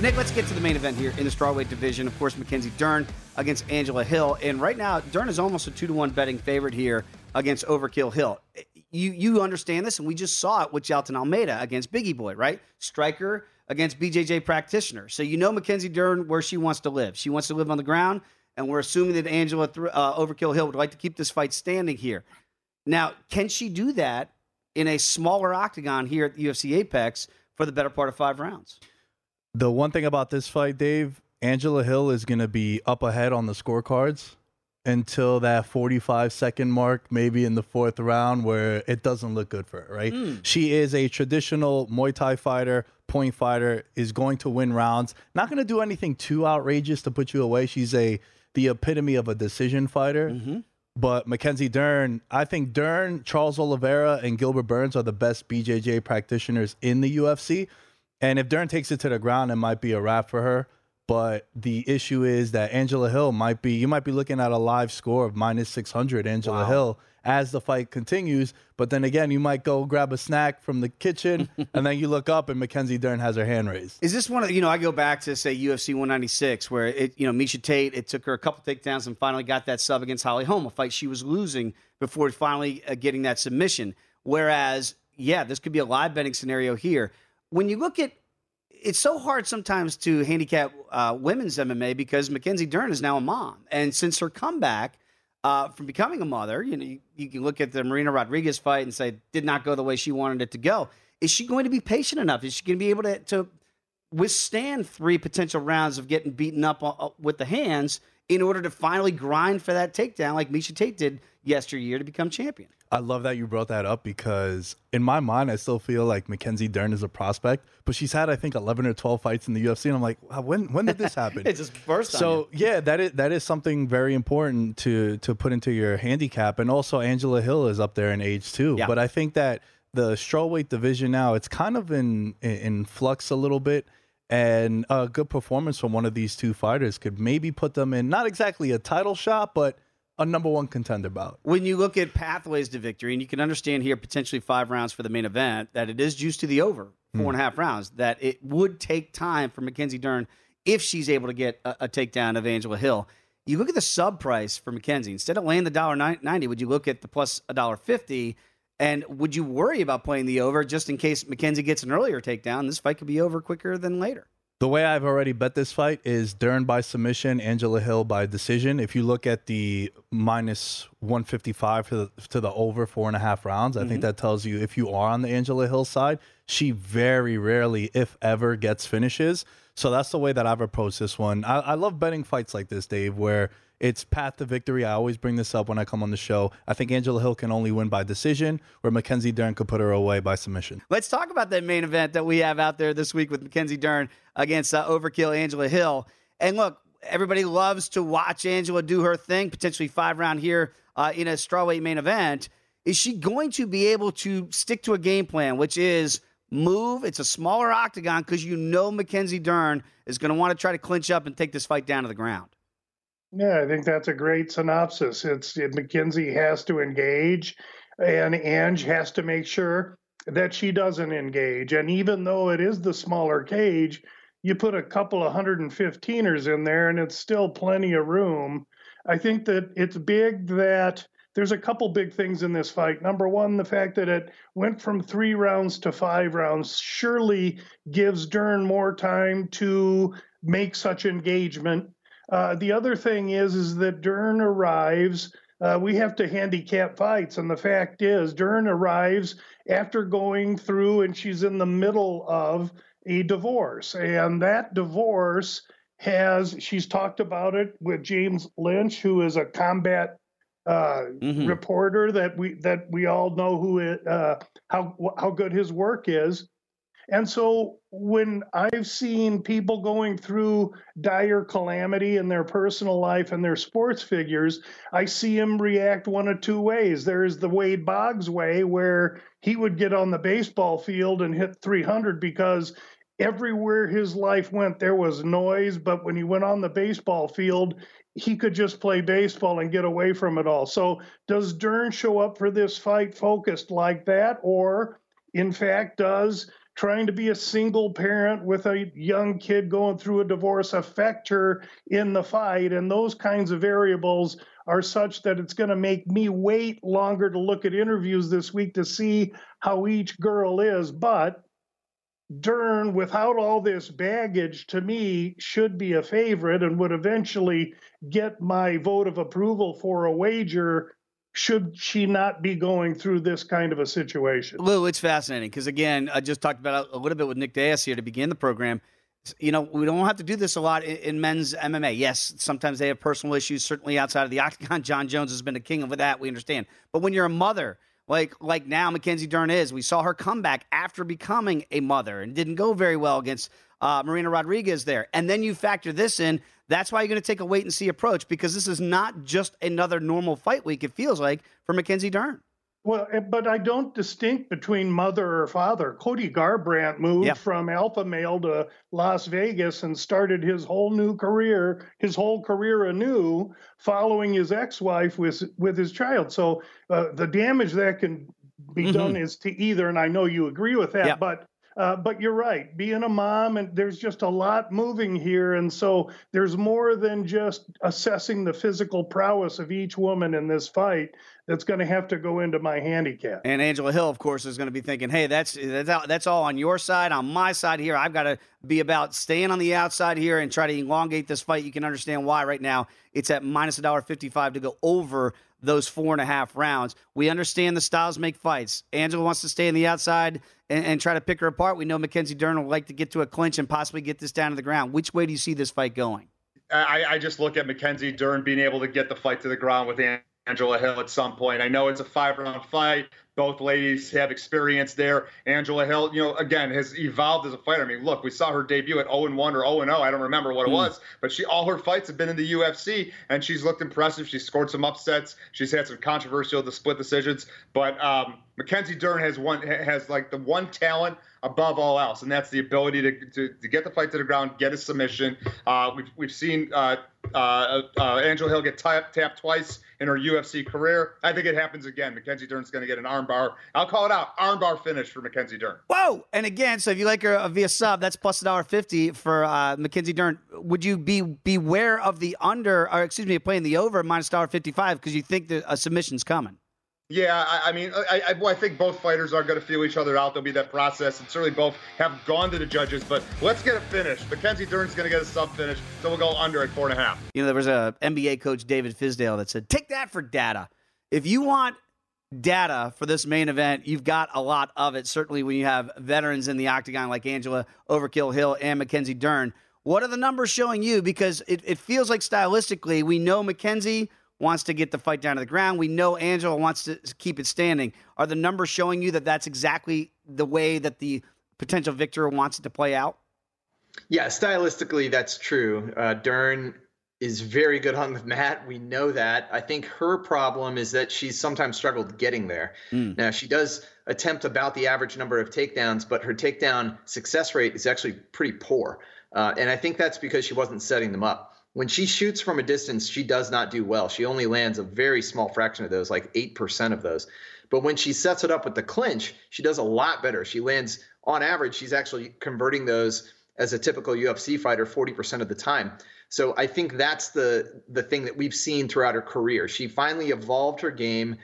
But Nick, let's get to the main event here in the strawweight division. Of course, Mackenzie Dern against Angela Hill, and right now Dern is almost a two to one betting favorite here against Overkill Hill. You you understand this, and we just saw it with Jailton Almeida against Bigi Boy, right? Striker against BJJ practitioner. So you know Mackenzie Dern where she wants to live. She wants to live on the ground, and we're assuming that Angela uh, Overkill Hill would like to keep this fight standing here. Now, can she do that in a smaller octagon here at the UFC Apex for the better part of five rounds? The one thing about this fight, Dave, Angela Hill is going to be up ahead on the scorecards until that 45 second mark, maybe in the fourth round, where it doesn't look good for her, right? Mm. She is a traditional Muay Thai fighter, point fighter, is going to win rounds. Not going to do anything too outrageous to put you away. She's a the epitome of a decision fighter. Mm-hmm. But Mackenzie Dern, I think Dern, Charles Oliveira, and Gilbert Burns are the best BJJ practitioners in the UFC. And if Dern takes it to the ground, it might be a wrap for her. But the issue is that Angela Hill might be, you might be looking at a live score of minus 600 Angela wow. Hill as the fight continues. But then again, you might go grab a snack from the kitchen and then you look up and Mackenzie Dern has her hand raised. Is this one of, you know, I go back to say UFC 196 where it, you know, Miesha Tate, it took her a couple takedowns and finally got that sub against Holly Holm, a fight she was losing before finally uh, getting that submission. Whereas, yeah, this could be a live betting scenario here when you look at it's so hard sometimes to handicap uh, women's MMA because Mackenzie Dern is now a mom, and since her comeback uh, from becoming a mother, you know, you, you, can look at the Marina Rodriguez fight and say did not go the way she wanted it to go. Is she going to be patient enough? Is she going to be able to, to withstand three potential rounds of getting beaten up uh, with the hands in order to finally grind for that takedown like Miesha Tate did yesteryear to become champion? I love that you brought that up because in my mind, I still feel like Mackenzie Dern is a prospect, but she's had I think eleven or twelve fights in the UFC, and I'm like, wow, when when did this happen? it's just first. So yeah, that is that is something very important to to put into your handicap, and also Angela Hill is up there in age too. Yeah. But I think that the strawweight division now it's kind of in in flux a little bit. And a good performance from one of these two fighters could maybe put them in not exactly a title shot, but a number one contender bout. When you look at pathways to victory, and you can understand here potentially five rounds for the main event, that it is juiced to the over four mm. and a half rounds. That it would take time for Mackenzie Dern if she's able to get a, a takedown of Angela Hill. You look at the sub price for Mackenzie. Instead of laying the dollar ninety, would you look at the plus a dollar fifty? And would you worry about playing the over just in case Mackenzie gets an earlier takedown? This fight could be over quicker than later. The way I've already bet this fight is Dern by submission, Angela Hill by decision. If you look at the minus 155 to the, to the over four and a half rounds, I mm-hmm. think that tells you if you are on the Angela Hill side, she very rarely, if ever, gets finishes. So that's the way that I've approached this one. I, I love betting fights like this, Dave, where it's path to victory. I always bring this up when I come on the show. I think Angela Hill can only win by decision, where Mackenzie Dern could put her away by submission. Let's talk about that main event that we have out there this week with Mackenzie Dern against uh, Overkill Angela Hill. And look, everybody loves to watch Angela do her thing, potentially five round here uh, in a strawweight main event. Is she going to be able to stick to a game plan, which is move? It's a smaller octagon because you know Mackenzie Dern is going to want to try to clinch up and take this fight down to the ground. Yeah, I think that's a great synopsis. It's it, Mackenzie has to engage, and Ange has to make sure that she doesn't engage. And even though it is the smaller cage, you put a couple of 115ers in there, and it's still plenty of room. I think that it's big that there's a couple big things in this fight. Number one, the fact that it went from three rounds to five rounds surely gives Dern more time to make such engagement. Uh, the other thing is, is that Dern arrives. Uh, we have to handicap fights, and the fact is, Dern arrives after going through, and she's in the middle of a divorce, and that divorce has she's talked about it with James Lynch, who is a combat uh, mm-hmm. reporter that we that we all know who it, uh, how how good his work is. And so when I've seen people going through dire calamity in their personal life and their sports figures, I see them react one of two ways. There's the Wade Boggs way, where he would get on the baseball field and hit 300 because everywhere his life went, there was noise. But when he went on the baseball field, he could just play baseball and get away from it all. So, does Dern show up for this fight focused like that? Or, in fact, does trying to be a single parent with a young kid going through a divorce affect her in the fight? And those kinds of variables are such that it's going to make me wait longer to look at interviews this week to see how each girl is. But Dern, without all this baggage, to me, should be a favorite and would eventually get my vote of approval for a wager should she not be going through this kind of a situation. Lou, it's fascinating because, again, I just talked about a little bit with Nick Dais here to begin the program. You know, we don't have to do this a lot in, in men's MMA. Yes, sometimes they have personal issues, certainly outside of the octagon. Jon Jones has been a king of that, we understand. But when you're a mother, like like now Mackenzie Dern is. We saw her come back after becoming a mother and didn't go very well against uh, Marina Rodriguez there. And then you factor this in. That's why you're going to take a wait and see approach because this is not just another normal fight week. It feels like for Mackenzie Dern. Well, eh, but I don't distinct between mother or father. Cody Garbrandt moved from alpha male to Las Vegas and started his whole new career, his whole career anew, following his ex-wife with with his child. So uh, the damage that can be mm-hmm. done is to either, and I know you agree with that, but uh, but you're right. Being a mom, and there's just a lot moving here, and so there's more than just assessing the physical prowess of each woman in this fight that's going to have to go into my handicap. And Angela Hill, of course, is going to be thinking, "Hey, that's that's that's all on your side. On my side here, I've got to be about staying on the outside here and try to elongate this fight. You can understand why right now it's at minus a dollar fifty-five to go over." Those four and a half rounds. We understand the styles make fights. Angela wants to stay on the outside and, and, try to pick her apart. We know Mackenzie Dern will like to get to a clinch and possibly get this down to the ground. Which way do you see this fight going? I, I just look at Mackenzie Dern being able to get the fight to the ground with Angela Hill at some point. I know it's a five round fight. Both ladies have experience there. Angela Hill, you know, again, has evolved as a fighter. I mean, look, we saw her debut at 0 1 or 0 0. I don't remember what it mm. was, but she all her fights have been in the UFC, and she's looked impressive. She's scored some upsets. She's had some controversial the split decisions, but um, Mackenzie Dern has one has like the one talent above all else, and that's the ability to, to, to get the fight to the ground, get a submission. Uh, we've we've seen uh, uh, uh Angela Hill get tapped, tapped twice in her UFC career. I think it happens again. Mackenzie Dern's going to get an armbar. I'll call it out. Armbar finish for Mackenzie Dern. Whoa! And again, so if you like her via sub, that's plus a dollar fifty for uh, Mackenzie Dern. Would you be beware of the under, or excuse me, playing the over minus dollar fifty five because you think that a submission's coming? Yeah, I, I mean, I, I, I, think both fighters are going to feel each other out. There'll be that process, and certainly both have gone to the judges. But let's get it finished. Mackenzie Dern's going to get a sub finish, so we'll go under at four and a half. You know, there was a NBA coach, David Fizdale, that said, "Take that for data. If you want data for this main event, you've got a lot of it. Certainly, when you have veterans in the octagon like Angela Overkill Hill and Mackenzie Dern." What are the numbers showing you? Because it, it feels like stylistically, we know Mackenzie wants to get the fight down to the ground. We know Angela wants to keep it standing. Are the numbers showing you that that's exactly the way that the potential victor wants it to play out? Yeah, stylistically, that's true. Uh, Dern is very good on the mat. We know that. I think her problem is that she's sometimes struggled getting there. Mm. Now, she does attempt about the average number of takedowns, but her takedown success rate is actually pretty poor. Uh, and I think that's because she wasn't setting them up when she shoots from a distance, she does not do well. She only lands a very small fraction of those, like 8% of those. But when she sets it up with the clinch, she does a lot better. She lands, on average, she's actually converting those as a typical UFC fighter 40% of the time. So I think that's the the thing that we've seen throughout her career. She finally evolved her game.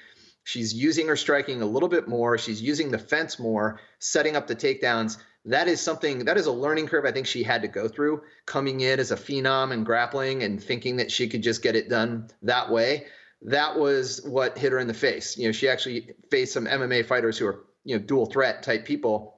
She's using her striking a little bit more. She's using the fence more, setting up the takedowns. That is something that is a learning curve I think she had to go through coming in as a phenom and grappling and thinking that she could just get it done that way. That was what hit her in the face. You know, she actually faced some MMA fighters who are, you know, dual threat type people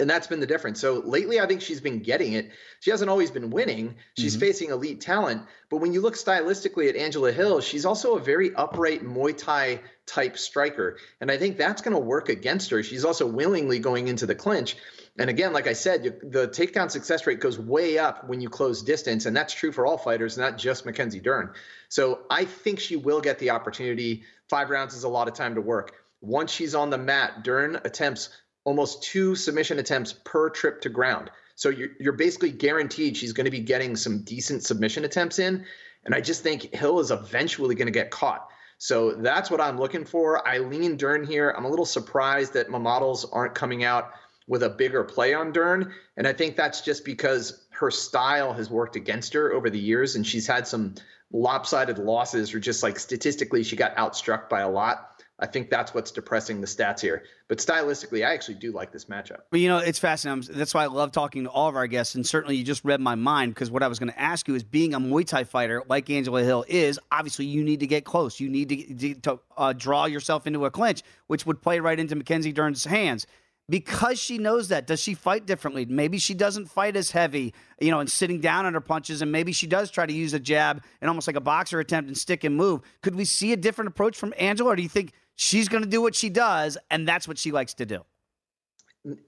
and that's been the difference. So lately, I think she's been getting it. She hasn't always been winning. She's mm-hmm. facing elite talent. But when you look stylistically at Angela Hill, she's also a very upright Muay Thai type striker. And I think that's going to work against her. She's also willingly going into the clinch. And again, like I said, the takedown success rate goes way up when you close distance. And that's true for all fighters, not just Mackenzie Dern. So I think she will get the opportunity. Five rounds is a lot of time to work. Once she's on the mat, Dern attempts almost two submission attempts per trip to ground. So you're, you're basically guaranteed she's going to be getting some decent submission attempts in. And I just think Hill is eventually going to get caught. So that's what I'm looking for. Eileen Dern here. I'm a little surprised that my models aren't coming out with a bigger play on Dern. And I think that's just because her style has worked against her over the years and she's had some lopsided losses or just like statistically she got outstruck by a lot. I think that's what's depressing the stats here. But stylistically, I actually do like this matchup. But you know, it's fascinating. That's why I love talking to all of our guests. And certainly, you just read my mind because what I was going to ask you is being a Muay Thai fighter like Angela Hill is obviously you need to get close. You need to, to uh, draw yourself into a clinch, which would play right into Mackenzie Dern's hands. Because she knows that, does she fight differently? Maybe she doesn't fight as heavy, you know, and sitting down on her punches, and maybe she does try to use a jab and almost like a boxer attempt and stick and move. Could we see a different approach from Angela, or do you think she's going to do what she does, and that's what she likes to do.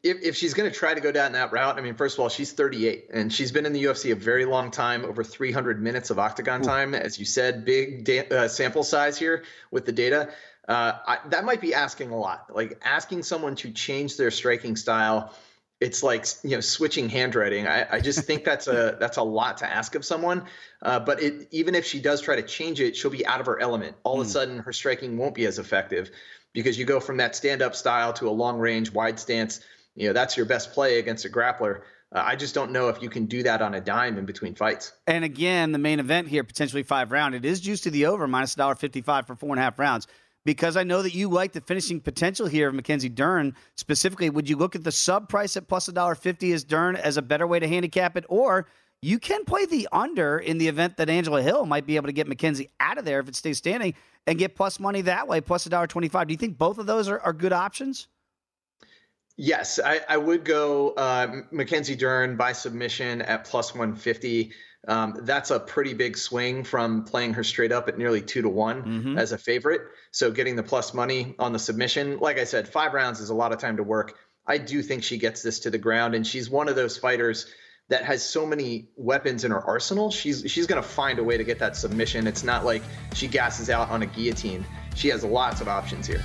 If, if she's going to try to go down that route, I mean, first of all, she's 38 and she's been in the UFC a very long time, over 300 minutes of octagon Ooh. time. As you said, big da- uh, sample size here with the data. Uh, I, that might be asking a lot. Like asking someone to change their striking style it's like you know switching handwriting. I, I just think that's a that's a lot to ask of someone. Uh, but it, even if she does try to change it, she'll be out of her element. All mm. of a hmm. sudden, her striking won't be as effective because you go from that stand up style to a long range wide stance. You know that's your best play against a grappler. Uh, I just don't know if you can do that on a dime in between fights. And again, the main event here, potentially five round. It is juiced to the over, minus $1.55 for four and a half rounds because I know that you like the finishing potential here of Mackenzie Dern. Specifically, would you look at the sub price at plus a dollar fifty as Dern as a better way to handicap it, or you can play the under in the event that Angela Hill might be able to get Mackenzie out of there if it stays standing and get plus money that way, plus a dollar twenty five. Do you think both of those are, are good options? Yes, I, I would go uh, Mackenzie Dern by submission at plus 150. Um, that's a pretty big swing from playing her straight up at nearly two to one mm-hmm. as a favorite. So getting the plus money on the submission, like I said, five rounds is a lot of time to work. I do think she gets this to the ground, and she's one of those fighters that has so many weapons in her arsenal. She's she's gonna find a way to get that submission. It's not like she gasses out on a guillotine. She has lots of options here.